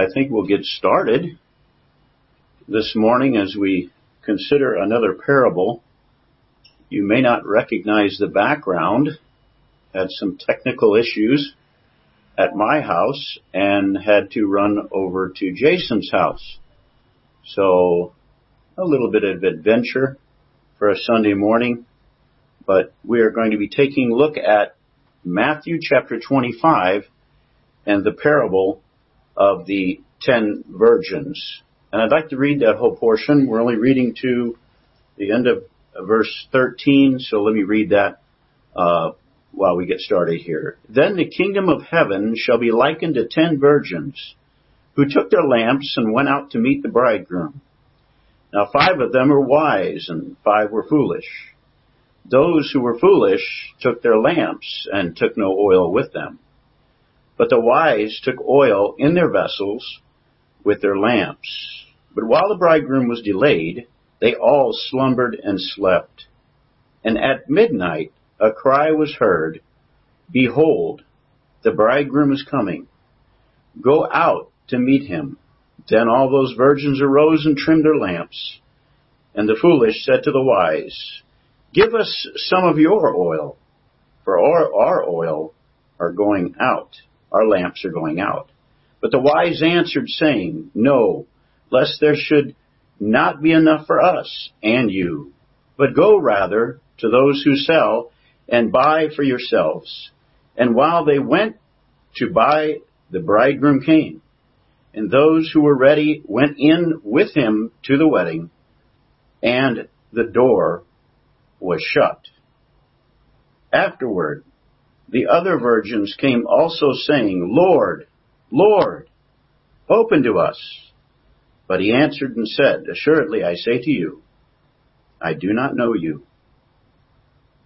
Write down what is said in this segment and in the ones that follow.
I think we'll get started this morning as we consider another parable. You may not recognize the background. Had some technical issues at my house and had to run over to Jason's house. So a little bit of adventure for a Sunday morning, but we are going to be taking a look at Matthew chapter 25 and the parable of the ten virgins. And I'd like to read that whole portion. We're only reading to the end of verse 13, so let me read that uh, while we get started here. Then the kingdom of heaven shall be likened to ten virgins who took their lamps and went out to meet the bridegroom. Now five of them were wise and five were foolish. Those who were foolish took their lamps and took no oil with them. But the wise took oil in their vessels with their lamps. But while the bridegroom was delayed, they all slumbered and slept. And at midnight a cry was heard, Behold, the bridegroom is coming. Go out to meet him. Then all those virgins arose and trimmed their lamps. And the foolish said to the wise, Give us some of your oil, for our, our oil are going out. Our lamps are going out. But the wise answered, saying, No, lest there should not be enough for us and you. But go rather to those who sell and buy for yourselves. And while they went to buy, the bridegroom came. And those who were ready went in with him to the wedding, and the door was shut. Afterward, the other virgins came also saying, Lord, Lord, open to us. But he answered and said, Assuredly I say to you, I do not know you.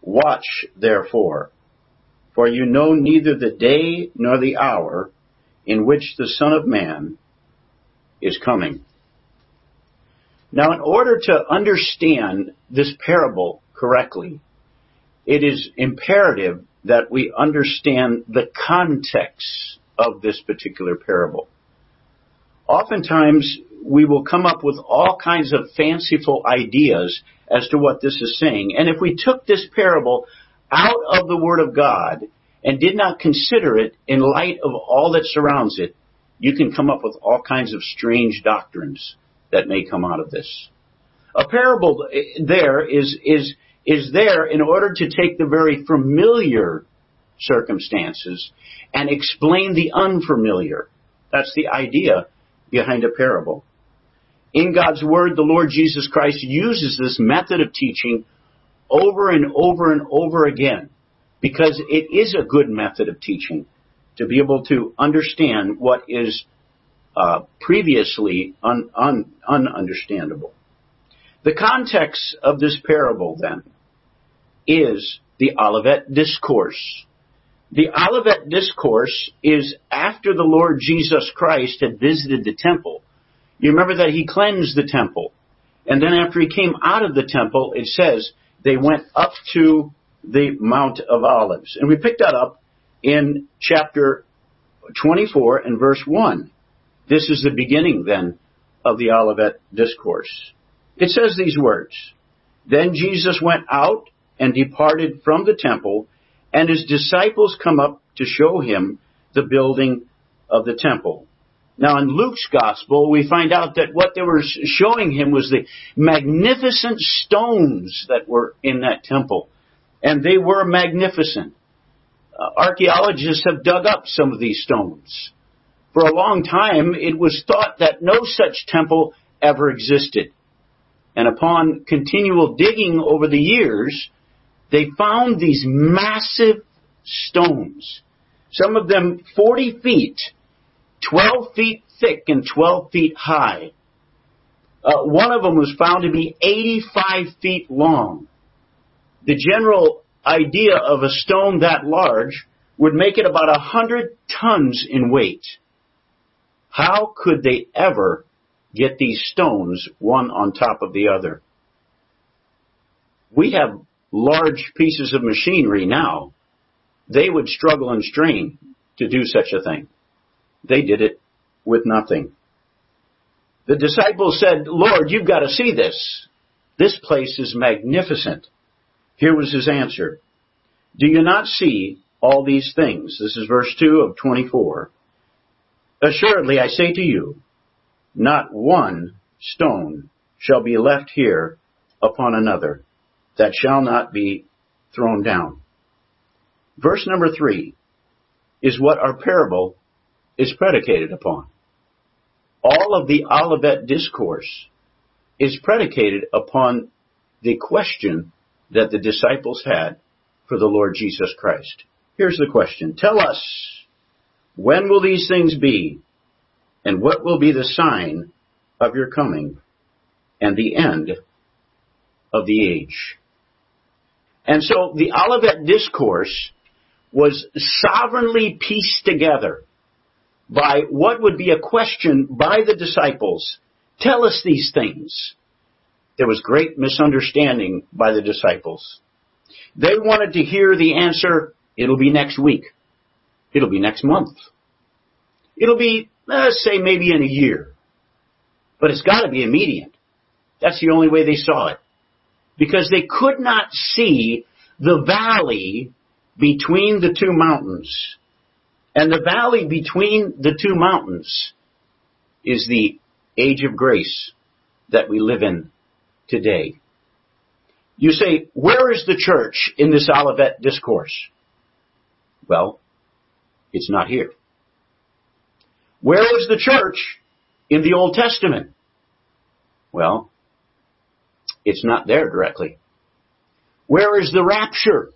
Watch therefore, for you know neither the day nor the hour in which the Son of Man is coming. Now, in order to understand this parable correctly, it is imperative that we understand the context of this particular parable. Oftentimes, we will come up with all kinds of fanciful ideas as to what this is saying. And if we took this parable out of the Word of God and did not consider it in light of all that surrounds it, you can come up with all kinds of strange doctrines that may come out of this. A parable eh, there is, is, is there in order to take the very familiar circumstances and explain the unfamiliar. That's the idea behind a parable. In God's Word, the Lord Jesus Christ uses this method of teaching over and over and over again because it is a good method of teaching to be able to understand what is uh, previously un, un, ununderstandable. The context of this parable, then, is the Olivet Discourse. The Olivet Discourse is after the Lord Jesus Christ had visited the temple. You remember that he cleansed the temple. And then after he came out of the temple, it says they went up to the Mount of Olives. And we picked that up in chapter 24 and verse 1. This is the beginning then of the Olivet Discourse. It says these words, Then Jesus went out and departed from the temple, and his disciples come up to show him the building of the temple. Now in Luke's gospel, we find out that what they were showing him was the magnificent stones that were in that temple. And they were magnificent. Uh, archaeologists have dug up some of these stones. For a long time, it was thought that no such temple ever existed. And upon continual digging over the years, they found these massive stones. Some of them 40 feet 12 feet thick and 12 feet high. Uh, one of them was found to be 85 feet long. The general idea of a stone that large would make it about 100 tons in weight. How could they ever get these stones one on top of the other? We have large pieces of machinery now. They would struggle and strain to do such a thing. They did it with nothing. The disciples said, Lord, you've got to see this. This place is magnificent. Here was his answer. Do you not see all these things? This is verse 2 of 24. Assuredly, I say to you, not one stone shall be left here upon another that shall not be thrown down. Verse number 3 is what our parable is predicated upon. All of the Olivet discourse is predicated upon the question that the disciples had for the Lord Jesus Christ. Here's the question. Tell us, when will these things be? And what will be the sign of your coming and the end of the age? And so the Olivet Discourse was sovereignly pieced together by what would be a question by the disciples. Tell us these things. There was great misunderstanding by the disciples. They wanted to hear the answer, it'll be next week. It'll be next month. It'll be, let's say, maybe in a year. But it's got to be immediate. That's the only way they saw it. Because they could not see the valley between the two mountains. And the valley between the two mountains is the age of grace that we live in today. You say, where is the church in this Olivet discourse? Well, it's not here. Where is the church in the Old Testament? Well, it's not there directly. Where is the rapture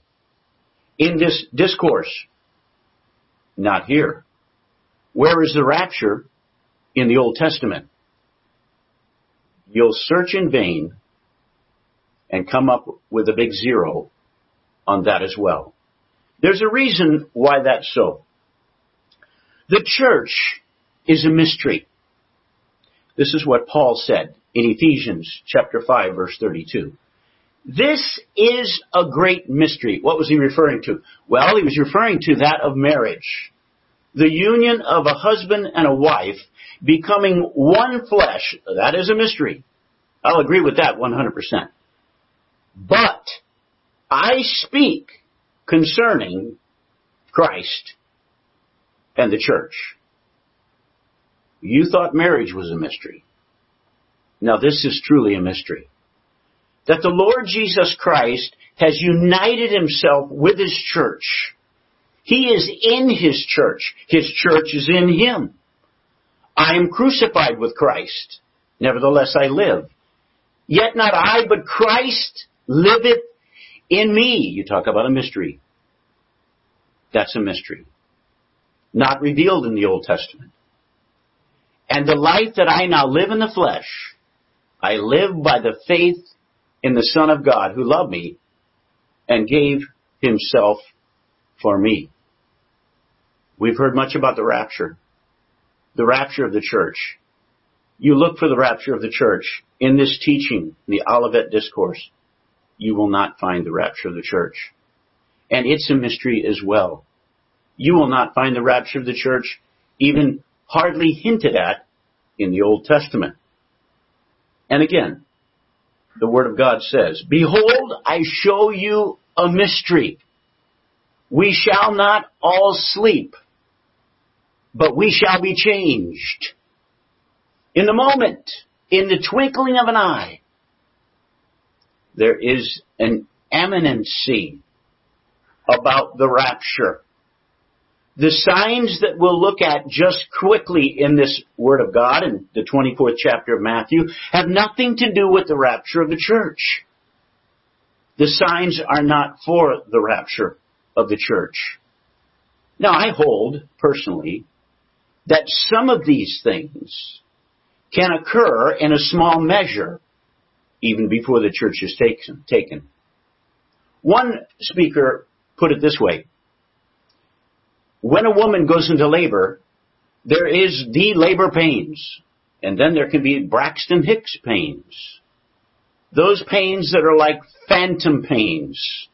in this discourse? Not here. Where is the rapture in the Old Testament? You'll search in vain and come up with a big zero on that as well. There's a reason why that's so. The church is a mystery. This is what Paul said in Ephesians chapter 5 verse 32. This is a great mystery. What was he referring to? Well, he was referring to that of marriage. The union of a husband and a wife becoming one flesh. That is a mystery. I'll agree with that 100%. But I speak concerning Christ and the church. You thought marriage was a mystery. Now this is truly a mystery. That the Lord Jesus Christ has united himself with his church. He is in his church. His church is in him. I am crucified with Christ. Nevertheless I live. Yet not I, but Christ liveth in me. You talk about a mystery. That's a mystery. Not revealed in the Old Testament. And the life that I now live in the flesh, I live by the faith in the Son of God who loved me and gave himself for me. We've heard much about the rapture, the rapture of the church. You look for the rapture of the church in this teaching, the Olivet Discourse. You will not find the rapture of the church. And it's a mystery as well. You will not find the rapture of the church even hardly hinted at in the Old Testament. And again, the Word of God says, Behold, I show you a mystery. We shall not all sleep, but we shall be changed. In the moment, in the twinkling of an eye, there is an imminency about the rapture. The signs that we'll look at just quickly in this Word of God in the 24th chapter of Matthew have nothing to do with the rapture of the church. The signs are not for the rapture of the church. Now I hold, personally, that some of these things can occur in a small measure even before the church is taken. One speaker put it this way when a woman goes into labor, there is the labor pains, and then there can be Braxton Hicks pains. Those pains that are like phantom pains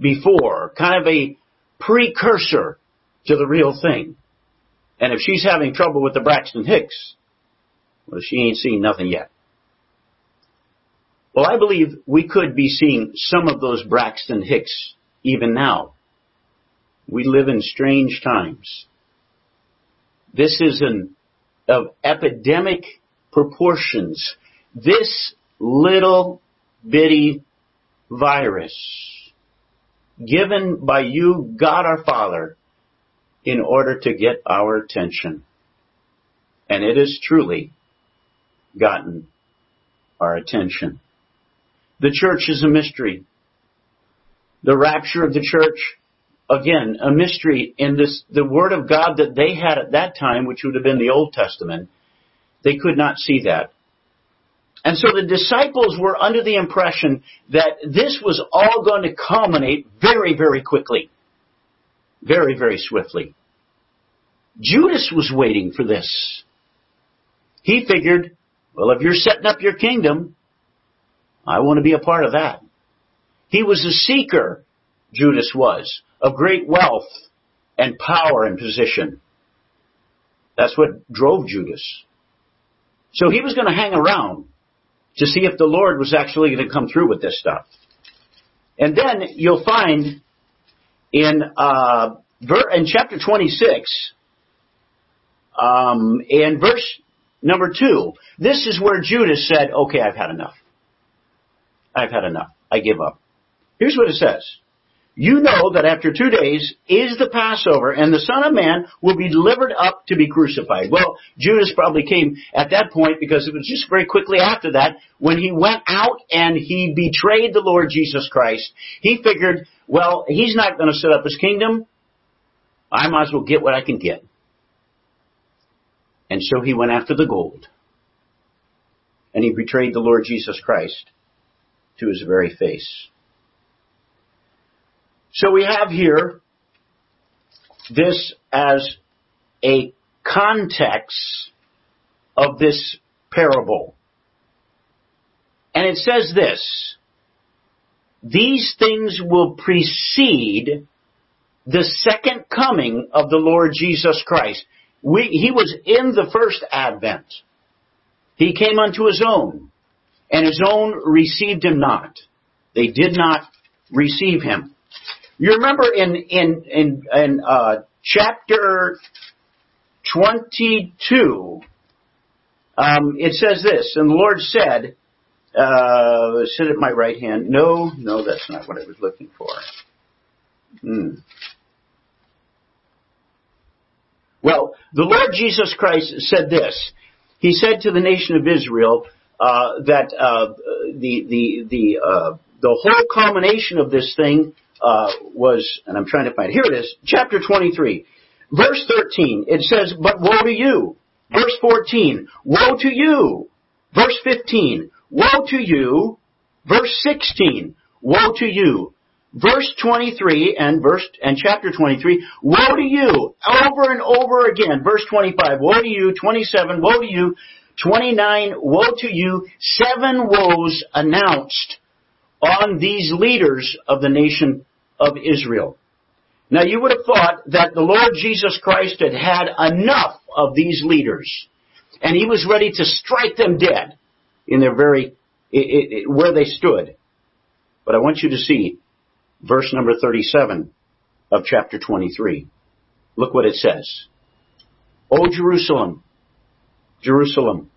before, kind of a precursor to the real thing. And if she's having trouble with the Braxton Hicks, well, she ain't seen nothing yet. Well, I believe we could be seeing some of those Braxton Hicks even now. We live in strange times. This is an of epidemic proportions. This little bitty virus given by you, God our Father, in order to get our attention. And it has truly gotten our attention. The church is a mystery. The rapture of the church, again, a mystery in this, the word of God that they had at that time, which would have been the Old Testament, they could not see that. And so the disciples were under the impression that this was all going to culminate very, very quickly. Very, very swiftly. Judas was waiting for this. He figured, well, if you're setting up your kingdom, I want to be a part of that. He was a seeker, Judas was, of great wealth and power and position. That's what drove Judas. So he was going to hang around to see if the Lord was actually going to come through with this stuff. And then you'll find in uh, in chapter 26, um, in verse number two, this is where Judas said, "Okay, I've had enough." I've had enough. I give up. Here's what it says. You know that after two days is the Passover and the Son of Man will be delivered up to be crucified. Well, Judas probably came at that point because it was just very quickly after that when he went out and he betrayed the Lord Jesus Christ. He figured, well, he's not going to set up his kingdom. I might as well get what I can get. And so he went after the gold. And he betrayed the Lord Jesus Christ to his very face. So we have here this as a context of this parable. And it says this, these things will precede the second coming of the Lord Jesus Christ. We, he was in the first advent. He came unto his own and his own received him not. They did not receive him. You remember in in in, in uh, chapter twenty two, um, it says this, and the Lord said, uh, "Sit at my right hand." No, no, that's not what I was looking for. Hmm. Well, the Lord Jesus Christ said this. He said to the nation of Israel, uh, that uh, the the the uh, the whole culmination of this thing uh, was, and I'm trying to find here it is, chapter 23, verse 13. It says, "But woe to you." Verse 14, "Woe to you." Verse 15, "Woe to you." Verse 16, "Woe to you." Verse 23 and verse and chapter 23, woe to you, over and over again. Verse 25, woe to you, 27, woe to you, 29, woe to you, seven woes announced on these leaders of the nation of Israel. Now you would have thought that the Lord Jesus Christ had had enough of these leaders and he was ready to strike them dead in their very, it, it, where they stood. But I want you to see verse number 37 of chapter 23. Look what it says. O Jerusalem, Jerusalem.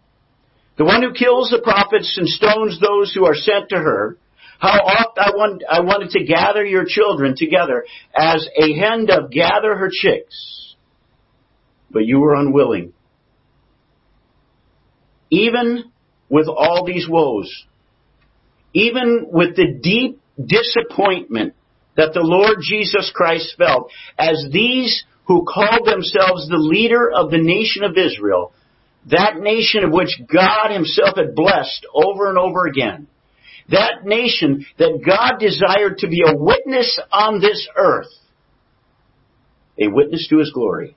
The one who kills the prophets and stones those who are sent to her. How oft I, want, I wanted to gather your children together as a hen doth gather her chicks, but you were unwilling. Even with all these woes, even with the deep disappointment that the Lord Jesus Christ felt as these who called themselves the leader of the nation of Israel that nation of which God himself had blessed over and over again. That nation that God desired to be a witness on this earth. A witness to his glory.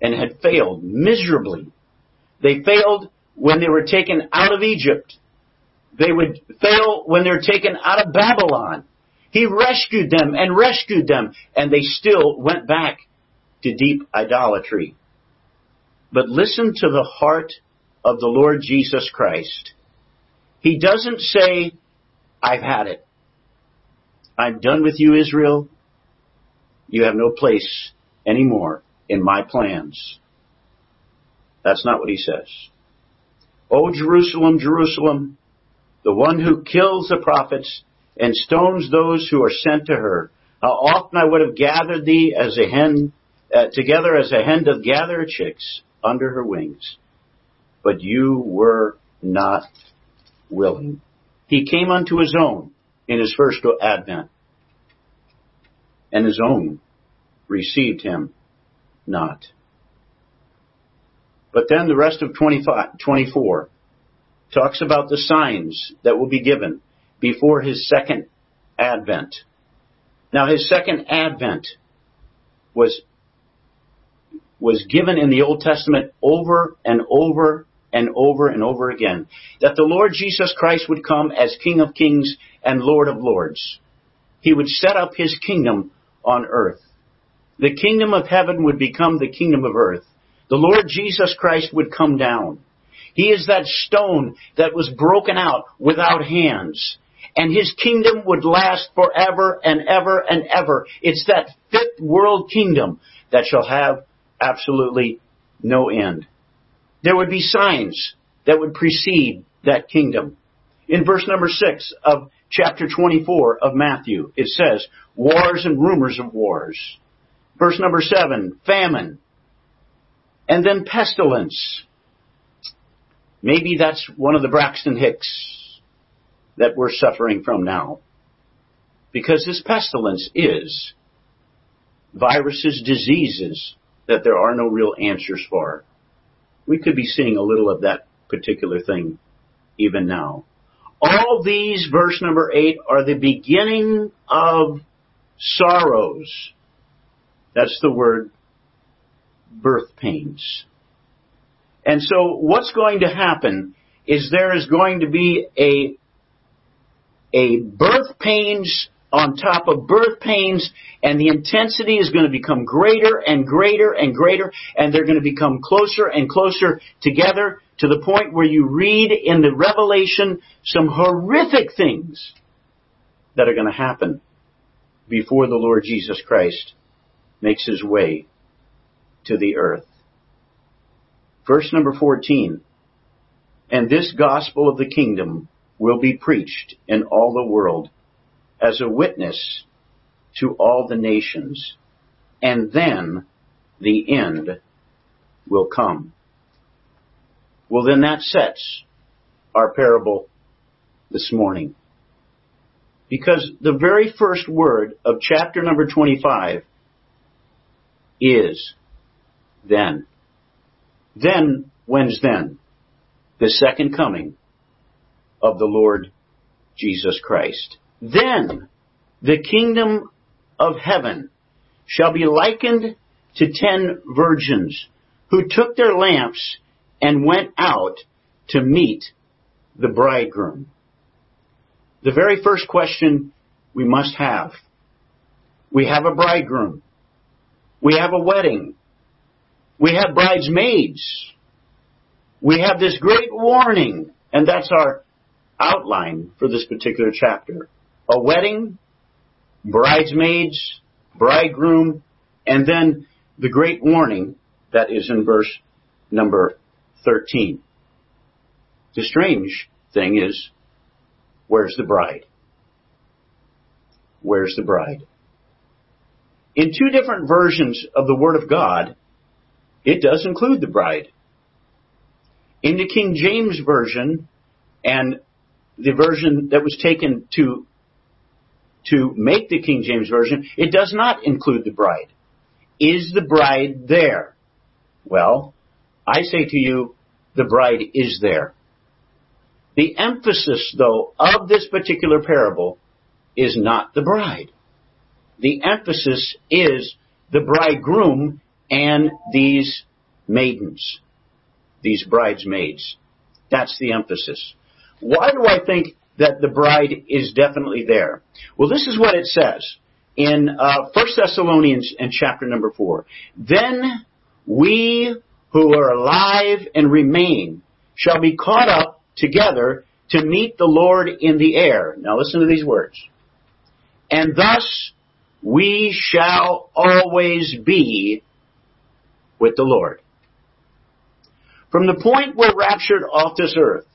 And had failed miserably. They failed when they were taken out of Egypt. They would fail when they're taken out of Babylon. He rescued them and rescued them, and they still went back to deep idolatry But listen to the heart of the Lord Jesus Christ. He doesn't say, I've had it. I'm done with you, Israel. You have no place anymore in my plans. That's not what he says. O Jerusalem, Jerusalem, the one who kills the prophets and stones those who are sent to her. How often I would have gathered thee as a hen, uh, together as a hen doth gather her chicks under her wings. But you were not willing. He came unto his own in his first advent, and his own received him not. But then the rest of 25, 24 talks about the signs that will be given before his second advent. Now his second advent was was given in the Old Testament over and over and over and over again. That the Lord Jesus Christ would come as King of Kings and Lord of Lords. He would set up his kingdom on earth. The kingdom of heaven would become the kingdom of earth. The Lord Jesus Christ would come down. He is that stone that was broken out without hands. And his kingdom would last forever and ever and ever. It's that fifth world kingdom that shall have absolutely no end. There would be signs that would precede that kingdom. In verse number six of chapter 24 of Matthew, it says, wars and rumors of wars. Verse number seven, famine. And then pestilence. Maybe that's one of the Braxton Hicks that we're suffering from now. Because this pestilence is viruses, diseases that there are no real answers for. We could be seeing a little of that particular thing even now. All these, verse number eight, are the beginning of sorrows. That's the word birth pains. And so what's going to happen is there is going to be a, a birth pains on top of birth pains and the intensity is going to become greater and greater and greater and they're going to become closer and closer together to the point where you read in the revelation some horrific things that are going to happen before the Lord Jesus Christ makes his way to the earth. Verse number 14. And this gospel of the kingdom will be preached in all the world as a witness to all the nations, and then the end will come. Well, then that sets our parable this morning. Because the very first word of chapter number 25 is then. Then, when's then? The second coming of the Lord Jesus Christ. Then the kingdom of heaven shall be likened to ten virgins who took their lamps and went out to meet the bridegroom. The very first question we must have. We have a bridegroom. We have a wedding. We have bridesmaids. We have this great warning, and that's our outline for this particular chapter. A wedding, bridesmaids, bridegroom, and then the great warning that is in verse number 13. The strange thing is, where's the bride? Where's the bride? In two different versions of the Word of God, it does include the bride. In the King James Version and the version that was taken to, to make the King James Version, it does not include the bride. Is the bride there? Well, I say to you, the bride is there. The emphasis, though, of this particular parable is not the bride. The emphasis is the bridegroom and these maidens, these bridesmaids. That's the emphasis. Why do I think that the bride is definitely there? Well, this is what it says in uh, 1 Thessalonians and chapter number 4. Then we who are alive and remain shall be caught up together to meet the Lord in the air. Now listen to these words. And thus we shall always be with the Lord. From the point we're raptured off this earth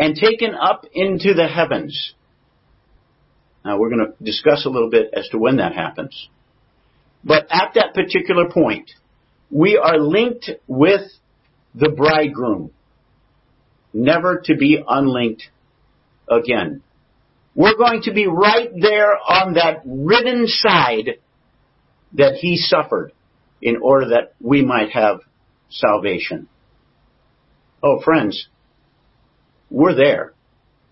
and taken up into the heavens. Now we're going to discuss a little bit as to when that happens. But at that particular point, we are linked with the bridegroom, never to be unlinked again. We're going to be right there on that ribbon side that he suffered in order that we might have salvation. Oh, friends, we're there.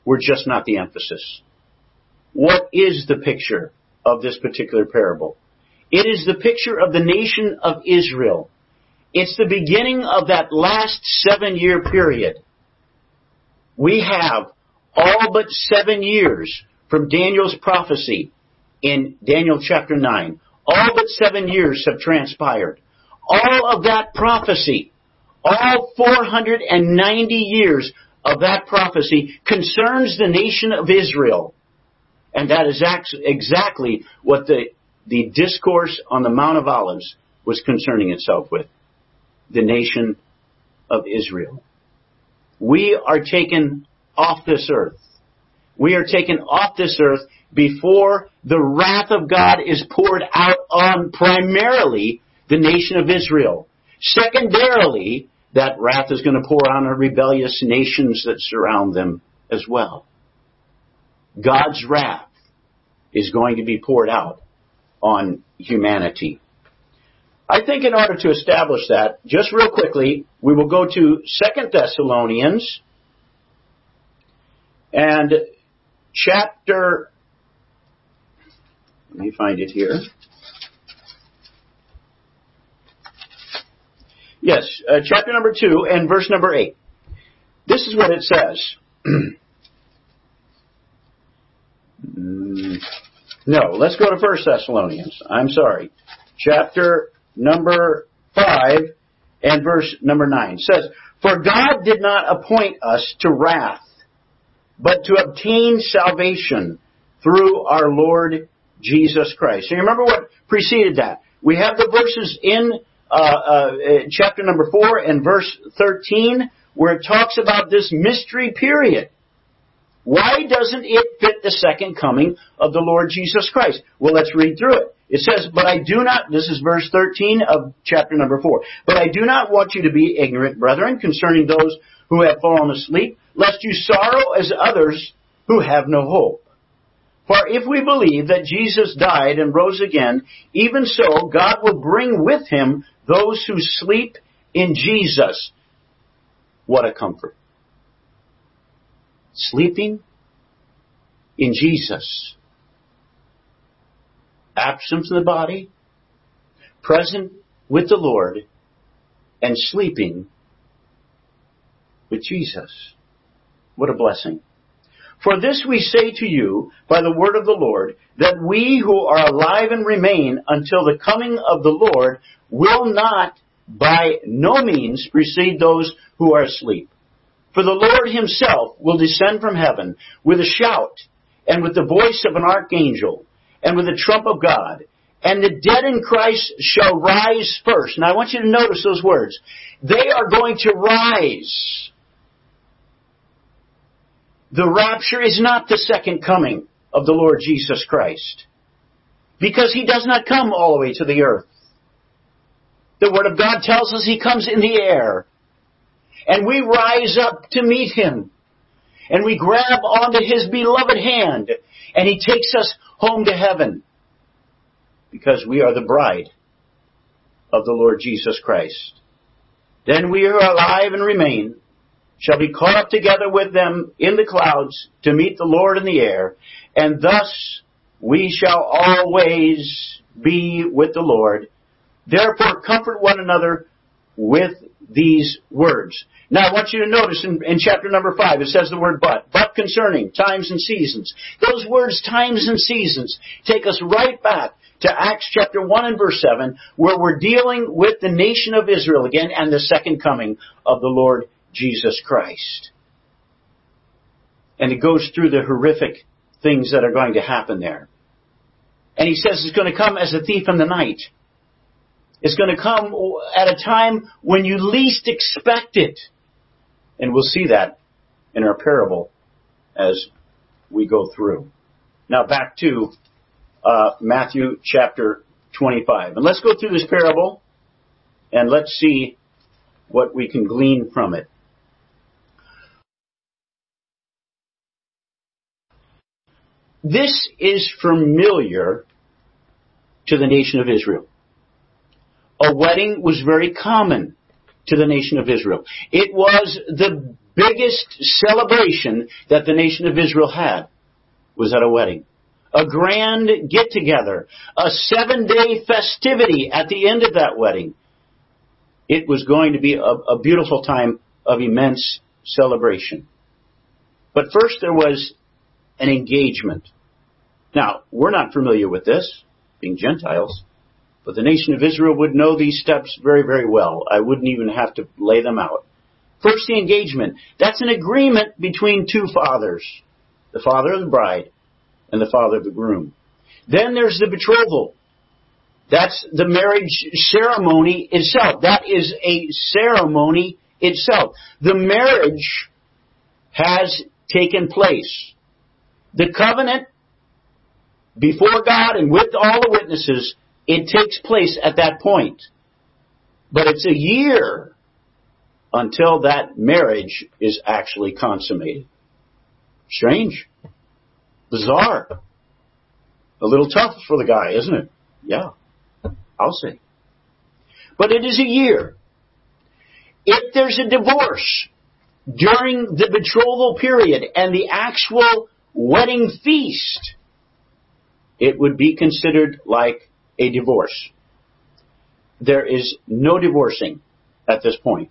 We're just not the emphasis. What is the picture of this particular parable? It is the picture of the nation of Israel. It's the beginning of that last seven year period. We have all but seven years from Daniel's prophecy in Daniel chapter 9. All but seven years have transpired. All of that prophecy, all 490 years of that prophecy concerns the nation of Israel. And that is exactly what the, the discourse on the Mount of Olives was concerning itself with. The nation of Israel. We are taken off this earth. We are taken off this earth before the wrath of God is poured out on primarily the nation of Israel. Secondarily, that wrath is going to pour on the rebellious nations that surround them as well. God's wrath is going to be poured out on humanity. I think in order to establish that, just real quickly, we will go to Second Thessalonians and chapter, let me find it here. Yes, uh, chapter number 2 and verse number 8. This is what it says. no, let's go to First Thessalonians. I'm sorry. Chapter number 5 and verse number 9 it says, For God did not appoint us to wrath, but to obtain salvation through our Lord Jesus Christ. So you remember what preceded that? We have the verses in uh, uh, chapter number 4 and verse 13 where it talks about this mystery period. Why doesn't it fit the second coming of the Lord Jesus Christ? Well, let's read through it. It says, but I do not, this is verse 13 of chapter number 4, but I do not want you to be ignorant, brethren, concerning those who have fallen asleep, lest you sorrow as others who have no hope. For if we believe that Jesus died and rose again, even so God will bring with him those who sleep in Jesus. What a comfort. Sleeping in Jesus. Absent from the body, present with the Lord, and sleeping with Jesus. What a blessing. For this we say to you by the word of the Lord, that we who are alive and remain until the coming of the Lord will not by no means precede those who are asleep. For the Lord himself will descend from heaven with a shout, and with the voice of an archangel, and with the trump of God, and the dead in Christ shall rise first. Now I want you to notice those words. They are going to rise. The rapture is not the second coming of the Lord Jesus Christ. Because he does not come all the way to the earth. The Word of God tells us He comes in the air. And we rise up to meet Him. And we grab onto His beloved hand. And He takes us home to heaven. Because we are the bride of the Lord Jesus Christ. Then we are alive and remain shall be caught up together with them in the clouds to meet the Lord in the air, and thus we shall always be with the Lord. Therefore, comfort one another with these words. Now, I want you to notice in, in, chapter number five, it says the word but. But concerning times and seasons. Those words, times and seasons, take us right back to Acts chapter 1 and verse 7, where we're dealing with the nation of Israel again and the second coming of the Lord Jesus Christ. And it goes through the horrific things that are going to happen there. And he says it's going to come as a thief in the night. It's going to come at a time when you least expect it. And we'll see that in our parable as we go through. Now back to uh, Matthew chapter 25. And let's go through this parable and let's see what we can glean from it. This is familiar to the nation of Israel. A wedding was very common to the nation of Israel. It was the biggest celebration that the nation of Israel had was at a wedding. A grand get together. A seven day festivity at the end of that wedding. It was going to be a, a beautiful time of immense celebration. But first there was an engagement. Now, we're not familiar with this, being Gentiles, but the nation of Israel would know these steps very, very well. I wouldn't even have to lay them out. First, the engagement. That's an agreement between two fathers. The father of the bride and the father of the groom. Then there's the betrothal. That's the marriage ceremony itself. That is a ceremony itself. The marriage has taken place. The covenant before God and with all the witnesses, it takes place at that point. But it's a year until that marriage is actually consummated. Strange. Bizarre. A little tough for the guy, isn't it? Yeah. I'll say. But it is a year. If there's a divorce during the betrothal period and the actual wedding feast, it would be considered like a divorce. There is no divorcing at this point.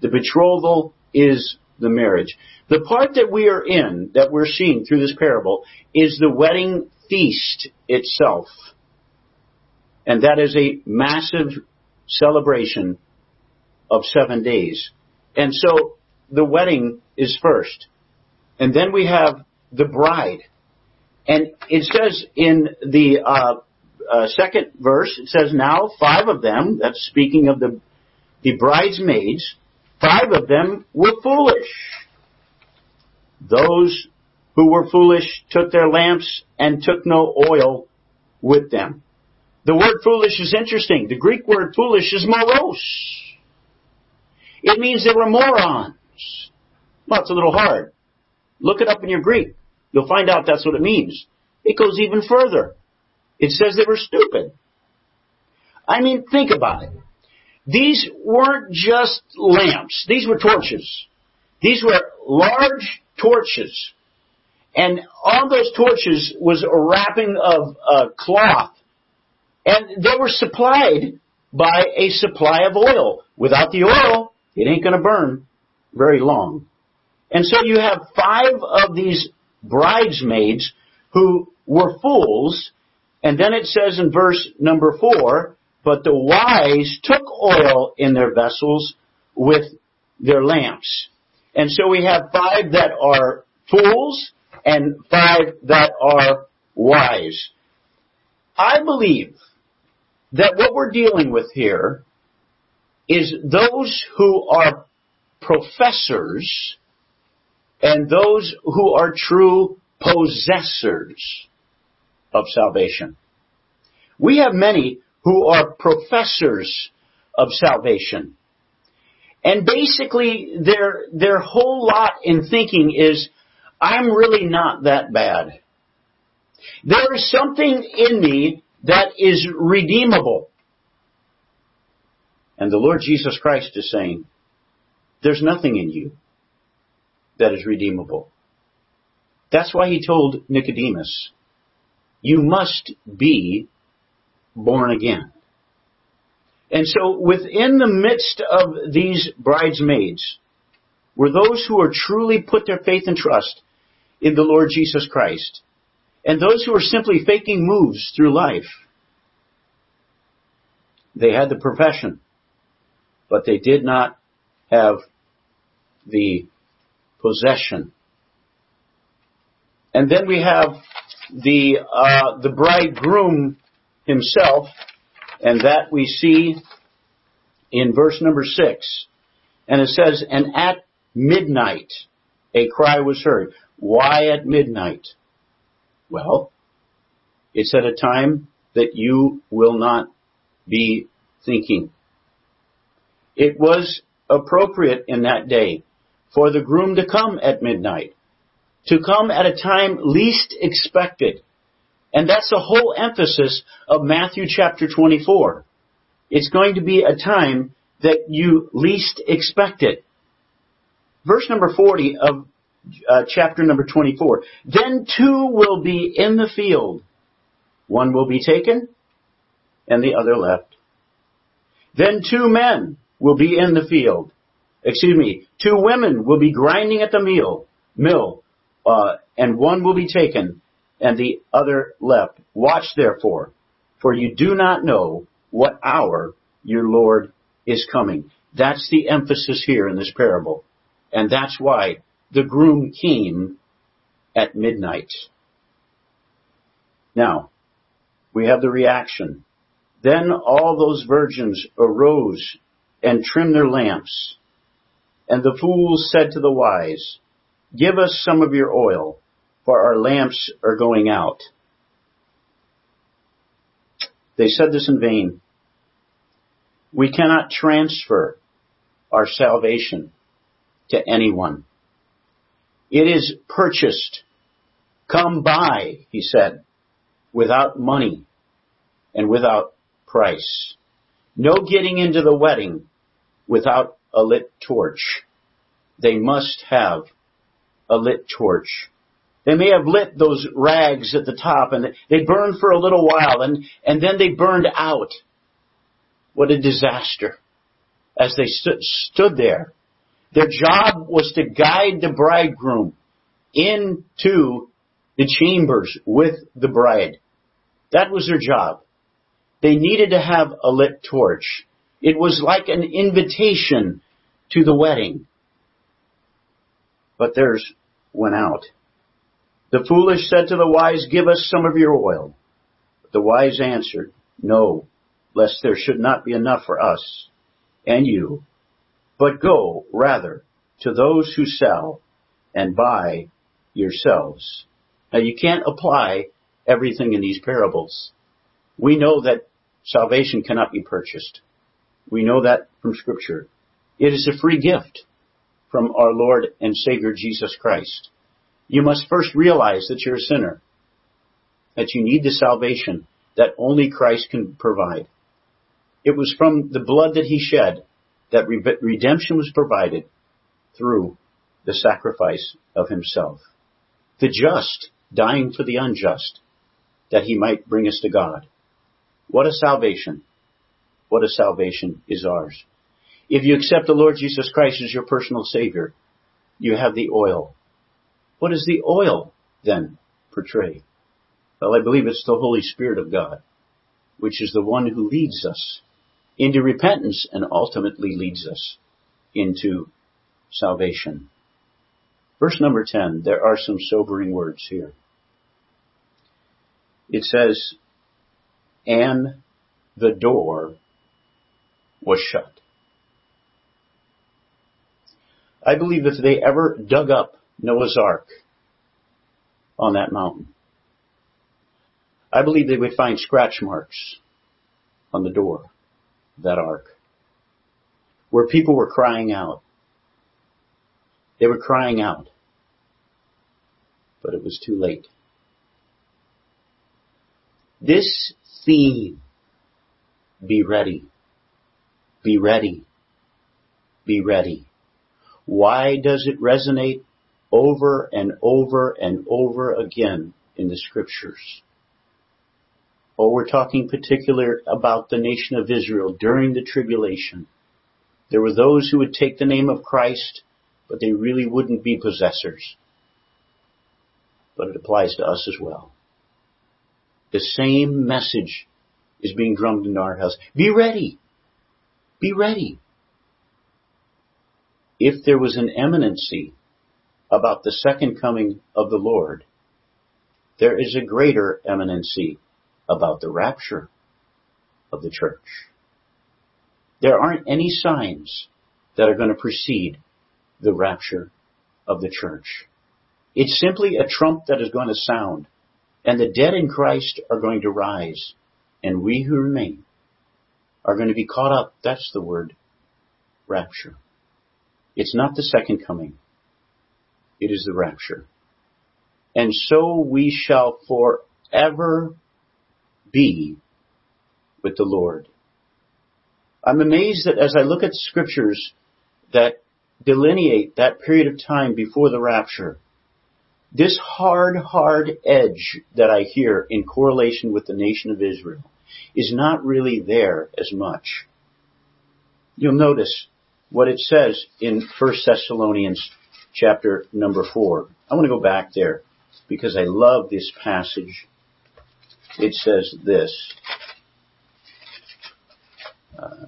The betrothal is the marriage. The part that we are in, that we're seeing through this parable, is the wedding feast itself. And that is a massive celebration of seven days. And so the wedding is first. And then we have the bride. And it says in the uh, uh, second verse, it says, Now five of them, that's speaking of the, the bridesmaids, five of them were foolish. Those who were foolish took their lamps and took no oil with them. The word foolish is interesting. The Greek word foolish is moros. It means they were morons. Well, it's a little hard. Look it up in your Greek. You'll find out that's what it means. It goes even further. It says they were stupid. I mean, think about it. These weren't just lamps. These were torches. These were large torches. And on those torches was a wrapping of uh, cloth and they were supplied by a supply of oil. Without the oil, it ain't going to burn very long. And so you have five of these bridesmaids who were fools. And then it says in verse number four, but the wise took oil in their vessels with their lamps. And so we have five that are fools and five that are wise. I believe that what we're dealing with here is those who are professors and those who are true possessors of salvation. We have many who are professors of salvation. And basically their, their whole lot in thinking is, I'm really not that bad. There is something in me that is redeemable. And the Lord Jesus Christ is saying, there's nothing in you that is redeemable. That's why he told Nicodemus, you must be born again. And so within the midst of these bridesmaids were those who are truly put their faith and trust in the Lord Jesus Christ and those who are simply faking moves through life. They had the profession, but they did not have the possession. And then we have the uh, the bridegroom himself, and that we see in verse number six. And it says, "And at midnight a cry was heard." Why at midnight? Well, it's at a time that you will not be thinking. It was appropriate in that day for the groom to come at midnight, to come at a time least expected. And that's the whole emphasis of Matthew chapter 24. It's going to be a time that you least expect it. Verse number 40 of uh, chapter number 24. Then two will be in the field. One will be taken and the other left. Then two men will be in the field. Excuse me, two women will be grinding at the mill, mill, uh, and one will be taken and the other left. Watch therefore, for you do not know what hour your Lord is coming. That's the emphasis here in this parable. And that's why the groom came at midnight. Now, we have the reaction. Then all those virgins arose and trimmed their lamps. And the fools said to the wise, Give us some of your oil, for our lamps are going out. They said this in vain. We cannot transfer our salvation to anyone. It is purchased. Come buy, he said, without money and without price. No getting into the wedding without a lit torch. They must have a lit torch. They may have lit those rags at the top and they burned for a little while and, and then they burned out. What a disaster as they st- stood there their job was to guide the bridegroom into the chambers with the bride. That was their job. They needed to have a lit torch. It was like an invitation to the wedding. But theirs went out. The foolish said to the wise, give us some of your oil. But the wise answered, no, lest there should not be enough for us and you but go rather to those who sell and buy yourselves. Now you can't apply everything in these parables. We know that salvation cannot be purchased. We know that from scripture. It is a free gift from our Lord and Savior Jesus Christ. You must first realize that you're a sinner, that you need the salvation that only Christ can provide. It was from the blood that he shed that redemption was provided through the sacrifice of himself. The just dying for the unjust that he might bring us to God. What a salvation. What a salvation is ours. If you accept the Lord Jesus Christ as your personal Savior, you have the oil. What does the oil then portray? Well, I believe it's the Holy Spirit of God, which is the one who leads us into repentance and ultimately leads us into salvation. Verse number 10, there are some sobering words here. It says, and the door was shut. I believe if they ever dug up Noah's Ark on that mountain, I believe they would find scratch marks on the door of that ark, where people were crying out. They were crying out, but it was too late. This theme, be ready, be ready, be ready. Why does it resonate over and over and over again in the scriptures? Oh, we're talking particular about the nation of Israel during the tribulation. There were those who would take the name of Christ, but they really wouldn't be possessors. But it applies to us as well. The same message is being drummed into our house. Be ready. Be ready. If there was an imminency about the second coming of the Lord, there is a greater imminency about the rapture of the church. There aren't any signs that are going to precede the rapture of the church. It's simply a trump that is going to sound, and the dead in Christ are going to rise, and we who remain are going to be caught up. That's the word rapture. It's not the second coming. It is the rapture. And so we shall forever be with the Lord. I'm amazed that as I look at scriptures that delineate that period of time before the rapture, this hard, hard edge that I hear in correlation with the nation of Israel is not really there as much. You'll notice what it says in 1 Thessalonians chapter number 4. I want to go back there because I love this passage. It says this. Uh,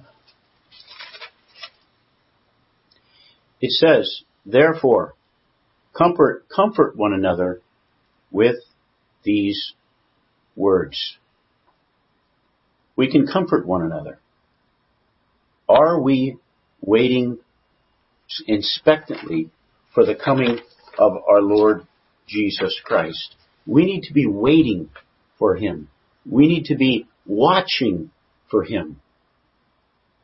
it says, therefore, comfort, comfort one another with these words. We can comfort one another. Are we waiting expectantly for the coming of our Lord Jesus Christ? We need to be waiting for Him. We need to be watching for Him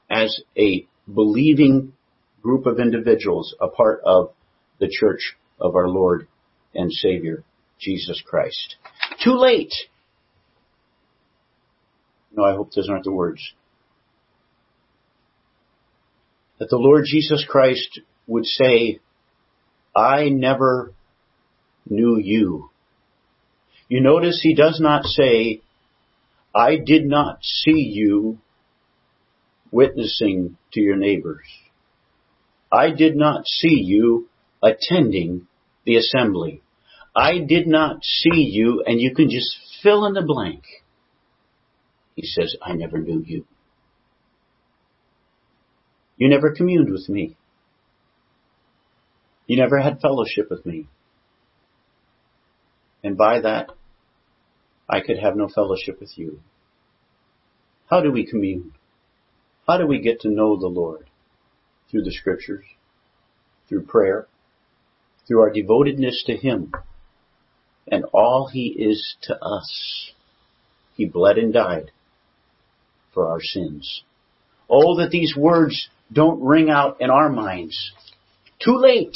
as a believing group of individuals, a part of the church of our Lord and Savior, Jesus Christ. Too late! No, I hope those aren't the words. That the Lord Jesus Christ would say, I never knew you. You notice he does not say, I did not see you witnessing to your neighbors. I did not see you attending the assembly. I did not see you, and you can just fill in the blank. He says, I never knew you. You never communed with me. You never had fellowship with me. And by that, I could have no fellowship with you. How do we commune? How do we get to know the Lord? Through the scriptures, through prayer, through our devotedness to Him, and all He is to us. He bled and died for our sins. Oh, that these words don't ring out in our minds. Too late.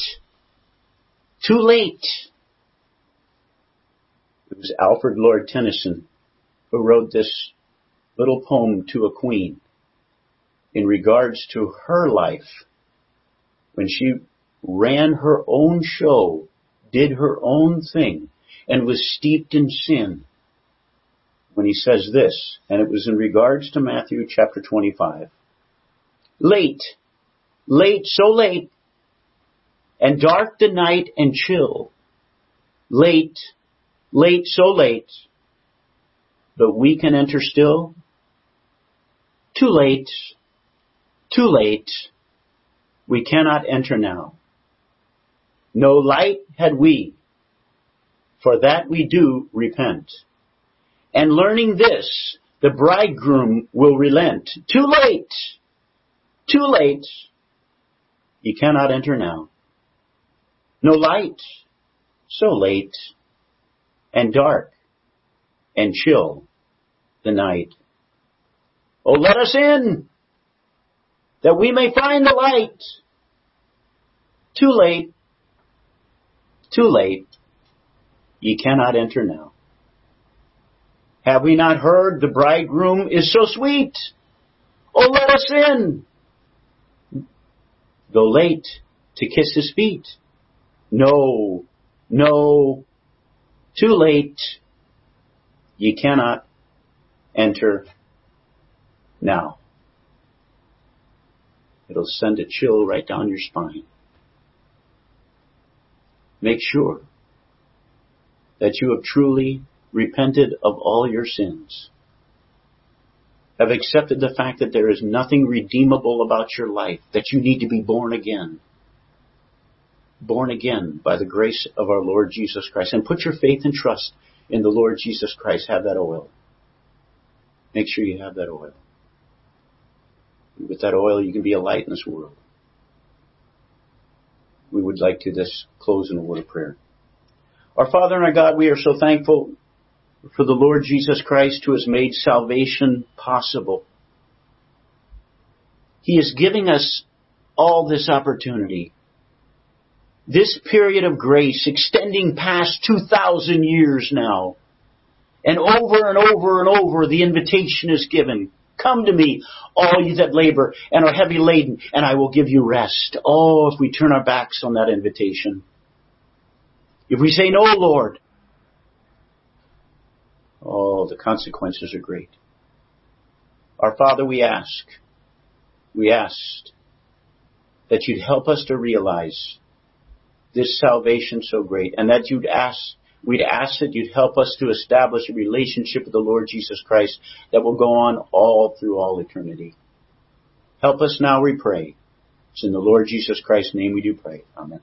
Too late. It was Alfred Lord Tennyson who wrote this little poem to a queen in regards to her life when she ran her own show, did her own thing, and was steeped in sin. When he says this, and it was in regards to Matthew chapter 25. Late, late, so late, and dark the night and chill. Late, late, so late, but we can enter still. Too late, too late, we cannot enter now. No light had we, for that we do repent. And learning this, the bridegroom will relent. Too late! Too late! Ye cannot enter now. No light, so late, and dark, and chill the night. Oh, let us in! that we may find the light. Too late. Too late. Ye cannot enter now. Have we not heard the bridegroom is so sweet? Oh, let us in. Go late to kiss his feet. No, no, too late. Ye cannot enter now. It'll send a chill right down your spine. Make sure that you have truly repented of all your sins have accepted the fact that there is nothing redeemable about your life, that you need to be born again. Born again by the grace of our Lord Jesus Christ. And put your faith and trust in the Lord Jesus Christ. Have that oil. Make sure you have that oil. With that oil, you can be a light in this world. We would like to this close in a word of prayer. Our Father and our God, we are so thankful for the Lord Jesus Christ who has made salvation possible. He is giving us all this opportunity. This period of grace extending past 2,000 years now. And over and over and over the invitation is given. Come to me, all you that labor and are heavy laden, and I will give you rest. Oh, if we turn our backs on that invitation. If we say no, Lord, oh, the consequences are great. Our Father, we ask, we asked that you'd help us to realize this salvation so great and that you'd ask, we'd ask that you'd help us to establish a relationship with the Lord Jesus Christ that will go on all through all eternity. Help us now, we pray. It's in the Lord Jesus Christ's name we do pray. Amen.